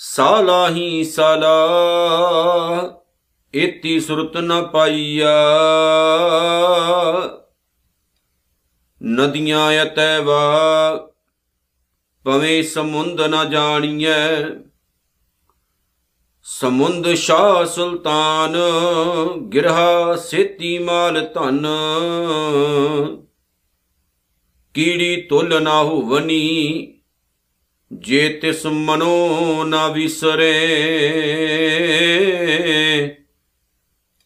ਸਾਲਾਹੀ ਸਾਲਾ ਇਤੀ ਸੁਰਤ ਨ ਪਾਈਆ। ਨਦੀਆਂ ਅਤੈ ਵਾ ਪਵੇਂ ਸਮੁੰਦ ਨ ਜਾਣੀਐ। ਸਮੁੰਦ ਸ਼ਾਹ ਸੁਲਤਾਨ, ਗਿਰਹਾ ਸੇਤੀ ਮਾਲ ਧਨ। ਕੀੜੀ ਤੁਲ ਨਾ ਹੋਵਨੀ ਜੇ ਤਿਸ ਮਨੋ ਨਾ ਵਿਸਰੇ।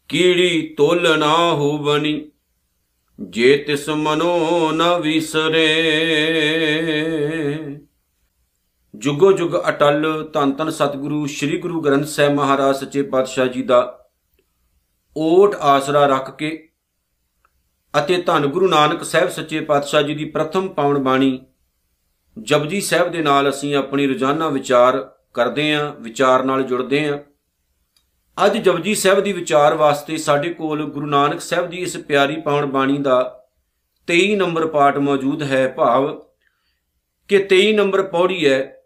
ਕੀੜੀ ਤੁਲ ਨਾ ਹੋਵਨੀ, ਜੇ ਤਿਸ ਮਨੋ ਨਾ ਵਿਸਰੇ। ਜੁਗੋ ਜੁਗ ਅਟਲ ਧੰਨ ਧੰਨ ਸਤਿਗੁਰੂ, ਸ੍ਰੀ ਗੁਰੂ ਗ੍ਰੰਥ ਸਾਹਿਬ ਮਹਾਰਾਜ ਸੱਚੇ ਪਾਤਸ਼ਾਹ ਜੀ ਦਾ ਓਟ ਆਸਰਾ ਰੱਖ ਕੇ ਅਤੇ ਧੰਨ ਗੁਰੂ ਨਾਨਕ ਸਾਹਿਬ ਸੱਚੇ ਪਾਤਸ਼ਾਹ ਜੀ ਦੀ ਪ੍ਰਥਮ ਪਾਵਨ ਬਾਣੀ ਜਪਜੀ ਸਾਹਿਬ ਦੇ ਨਾਲ ਅਸੀਂ ਆਪਣੀ ਰੋਜ਼ਾਨਾ ਵਿਚਾਰ ਕਰਦੇ ਆਂ ਵਿਚਾਰ ਨਾਲ ਜੁੜਦੇ ਆਂ ਅੱਜ ਜਪਜੀ ਸਾਹਿਬ ਦੀ ਵਿਚਾਰ ਵਾਸਤੇ ਸਾਡੇ ਕੋਲ ਗੁਰੂ ਨਾਨਕ ਸਾਹਿਬ ਦੀ ਇਸ ਪਿਆਰੀ ਪਾਵਨ ਬਾਣੀ ਦਾ 23 ਨੰਬਰ ਪਾਠ ਮੌਜੂਦ ਹੈ। ਭਾਵ ਕਿ 23 ਨੰਬਰ ਪੌੜੀ ਹੈ,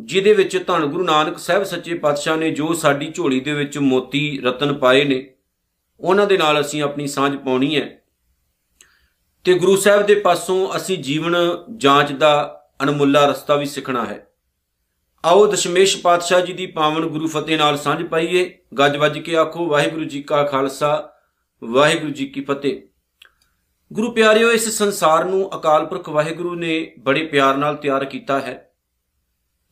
ਜਿਹਦੇ ਵਿੱਚ ਧੰਨ ਗੁਰੂ ਨਾਨਕ ਸਾਹਿਬ ਸੱਚੇ ਪਾਤਸ਼ਾਹ ਨੇ ਜੋ ਸਾਡੀ ਝੋਲੀ ਦੇ ਵਿੱਚ ਮੋਤੀ ਰਤਨ ਪਾਏ ਨੇ, ਉਹਨਾਂ ਦੇ ਨਾਲ ਅਸੀਂ ਆਪਣੀ ਸਾਂਝ ਪਾਉਣੀ ਹੈ। ਤੇ ਗੁਰੂ ਸਾਹਿਬ ਦੇ ਪਾਸੋਂ ਅਸੀਂ ਜੀਵਨ ਜਾਂਚ ਦਾ ਅਣਮੁੱਲਾ ਰਸਤਾ ਵੀ ਸਿੱਖਣਾ ਹੈ। ਆਓ ਦਸ਼ਮੇਸ਼ ਪਾਤਸ਼ਾਹ ਜੀ ਦੀ ਪਾਵਨ ਗੁਰੂ ਫਤਿਹ ਨਾਲ ਸਾਂਝ ਪਾਈਏ। ਗੱਜ ਵੱਜ ਕੇ ਆਖੋ, ਵਾਹਿਗੁਰੂ ਜੀ ਕਾ ਖਾਲਸਾ, ਵਾਹਿਗੁਰੂ ਜੀ ਕੀ ਫਤਿਹ। ਗੁਰੂ ਪਿਆਰਿਓ, ਇਸ ਸੰਸਾਰ ਨੂੰ ਅਕਾਲ ਪੁਰਖ ਵਾਹਿਗੁਰੂ ਨੇ ਬੜੇ ਪਿਆਰ ਨਾਲ ਤਿਆਰ ਕੀਤਾ ਹੈ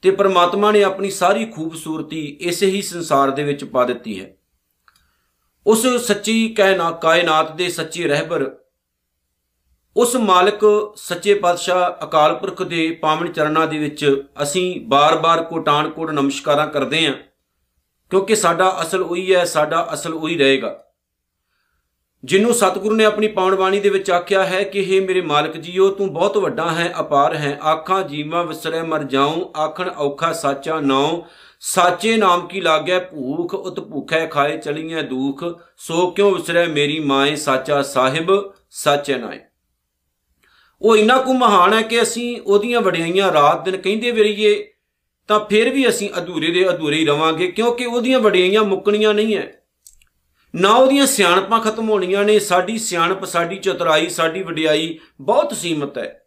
ਤੇ ਪਰਮਾਤਮਾ ਨੇ ਆਪਣੀ ਸਾਰੀ ਖੂਬਸੂਰਤੀ ਇਸੇ ਹੀ ਸੰਸਾਰ ਦੇ ਵਿੱਚ ਪਾ ਦਿੱਤੀ ਹੈ। ਉਸ ਸੱਚੀ ਕਾਇਨਾਤ ਦੇ ਸੱਚੇ ਰਹਿਬਰ ਉਸ ਮਾਲਕ ਸੱਚੇ ਪਾਤਸ਼ਾਹ ਅਕਾਲ ਪੁਰਖ ਦੇ ਪਾਵਨ ਚਰਨਾਂ ਦੇ ਵਿੱਚ ਅਸੀਂ ਬਾਰ-ਬਾਰ ਕੋਟਾਨ ਕੋਟ ਨਮਸਕਾਰਾਂ ਕਰਦੇ ਹਾਂ, ਕਿਉਂਕਿ ਸਾਡਾ ਅਸਲ ਉਹੀ ਹੈ, ਸਾਡਾ ਅਸਲ ਉਹੀ ਰਹੇਗਾ। ਜਿਹਨੂੰ ਸਤਿਗੁਰੂ ਨੇ ਆਪਣੀ ਪਾਵਨ ਬਾਣੀ ਦੇ ਵਿੱਚ ਆਖਿਆ ਹੈ ਕਿ हे ਮੇਰੇ ਮਾਲਕ ਜੀਓ, ਤੂੰ ਬਹੁਤ ਵੱਡਾ ਹੈ, ਅਪਾਰ ਹੈ। ਆਖਾਂ, ਜੀਵਾਂ ਵਿਸਰੇ, ਮਰ ਜਾਉ। ਆਖਣ, ਔਖਾ, ਸਾਚਾ ਨਾਉ। ਸਾਚੇ ਨਾਮ ਕੀ ਲਾਗੈ? ਭੂਖ, ਉਤ ਭੁਖੈ ਖਾਏ, ਚਲੀਐ ਦੁਖ। ਸੋ ਕਿਉ ਵਿਸਰੇ ਮੇਰੀ ਮਾਏ? ਸਾਚਾ ਸਾਹਿਬ, ਸਾਚੇ ਨਾਏ। ਉਹ ਇੰਨਾ ਕੁ ਮਹਾਨ ਹੈ ਕਿ ਅਸੀਂ ਉਹਦੀਆਂ ਵਡਿਆਈਆਂ ਰਾਤ ਦਿਨ ਕਹਿੰਦੇ ਵੀ ਰਹੀਏ ਤਾਂ ਫਿਰ ਵੀ ਅਸੀਂ ਅਧੂਰੇ ਦੇ ਅਧੂਰੇ ਹੀ ਰਵਾਂਗੇ, ਕਿਉਂਕਿ ਉਹਦੀਆਂ ਵਡਿਆਈਆਂ ਮੁੱਕਣੀਆਂ ਨਹੀਂ ਹੈ। ਨਾ ਉਹਦੀਆਂ ਸਿਆਣਪਾਂ ਖਤਮ ਹੋਣੀਆਂ ਨੇ, ਸਾਡੀ ਸਿਆਣਪ, ਸਾਡੀ ਚਤੁਰਾਈ, ਸਾਡੀ ਵਡਿਆਈ ਬਹੁਤ ਸੀਮਤ ਹੈ।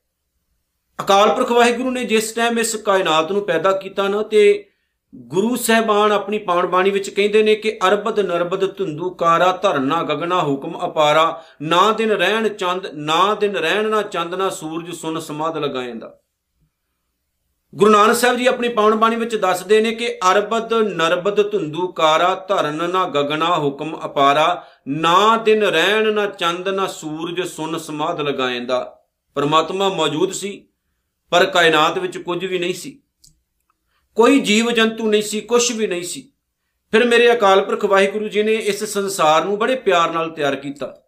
ਅਕਾਲ ਪੁਰਖ ਵਾਹਿਗੁਰੂ ਨੇ ਜਿਸ ਟਾਈਮ ਇਸ ਕਾਇਨਾਤ ਨੂੰ ਪੈਦਾ ਕੀਤਾ ਨਾ, ਤੇ ਗੁਰੂ ਸਹਿਬਾਨ ਆਪਣੀ ਪਾਵਨ ਬਾਣੀ ਵਿੱਚ ਕਹਿੰਦੇ ਨੇ ਕਿ ਅਰਬਦ ਨਰਬਦ ਧੁੰਦੂ ਕਾਰਾ, ਧਰਨਾ ਗਗਨਾ ਹੁਕਮ ਅਪਾਰਾ, ਨਾ ਦਿਨ ਰਹਿਣ ਚੰਦ, ਨਾ ਦਿਨ ਰਹਿਣ ਨਾ ਚੰਦ, ਨਾ ਸੂਰਜ ਸੁਨ ਸਮਾਦ ਲਗਾਏਂਦਾ ਗੁਰੂ ਨਾਨਕ ਸਾਹਿਬ ਜੀ ਆਪਣੀ ਪਾਵਨ ਬਾਣੀ ਵਿੱਚ ਦੱਸਦੇ ਨੇ ਕਿ ਅਰਬਦ ਨਰਬਦ ਧੁੰਦੂ ਕਾਰਾ, ਧਰਨ ਨਾ ਗਗਨਾ ਹੁਕਮ ਅਪਾਰਾ, ਨਾ ਦਿਨ ਰਹਿਣ ਨਾ ਚੰਦ, ਨਾ ਸੂਰਜ ਸੁਨ ਸਮਾਦ ਲਗਾਏਂਦਾ ਪਰਮਾਤਮਾ ਮੌਜੂਦ ਸੀ, ਪਰ ਕਾਇਨਾਤ ਵਿੱਚ ਕੁਝ ਵੀ ਨਹੀਂ ਸੀ। ਕੋਈ ਜੀਵ ਜੰਤੂ ਨਹੀਂ ਸੀ ਕੁਝ ਵੀ ਨਹੀਂ ਸੀ। ਫਿਰ ਮੇਰੇ ਅਕਾਲ ਪੁਰਖ ਵਾਹਿਗੁਰੂ ਜੀ ਨੇ ਇਸ ਸੰਸਾਰ ਨੂੰ ਬੜੇ ਪਿਆਰ ਨਾਲ ਤਿਆਰ ਕੀਤਾ।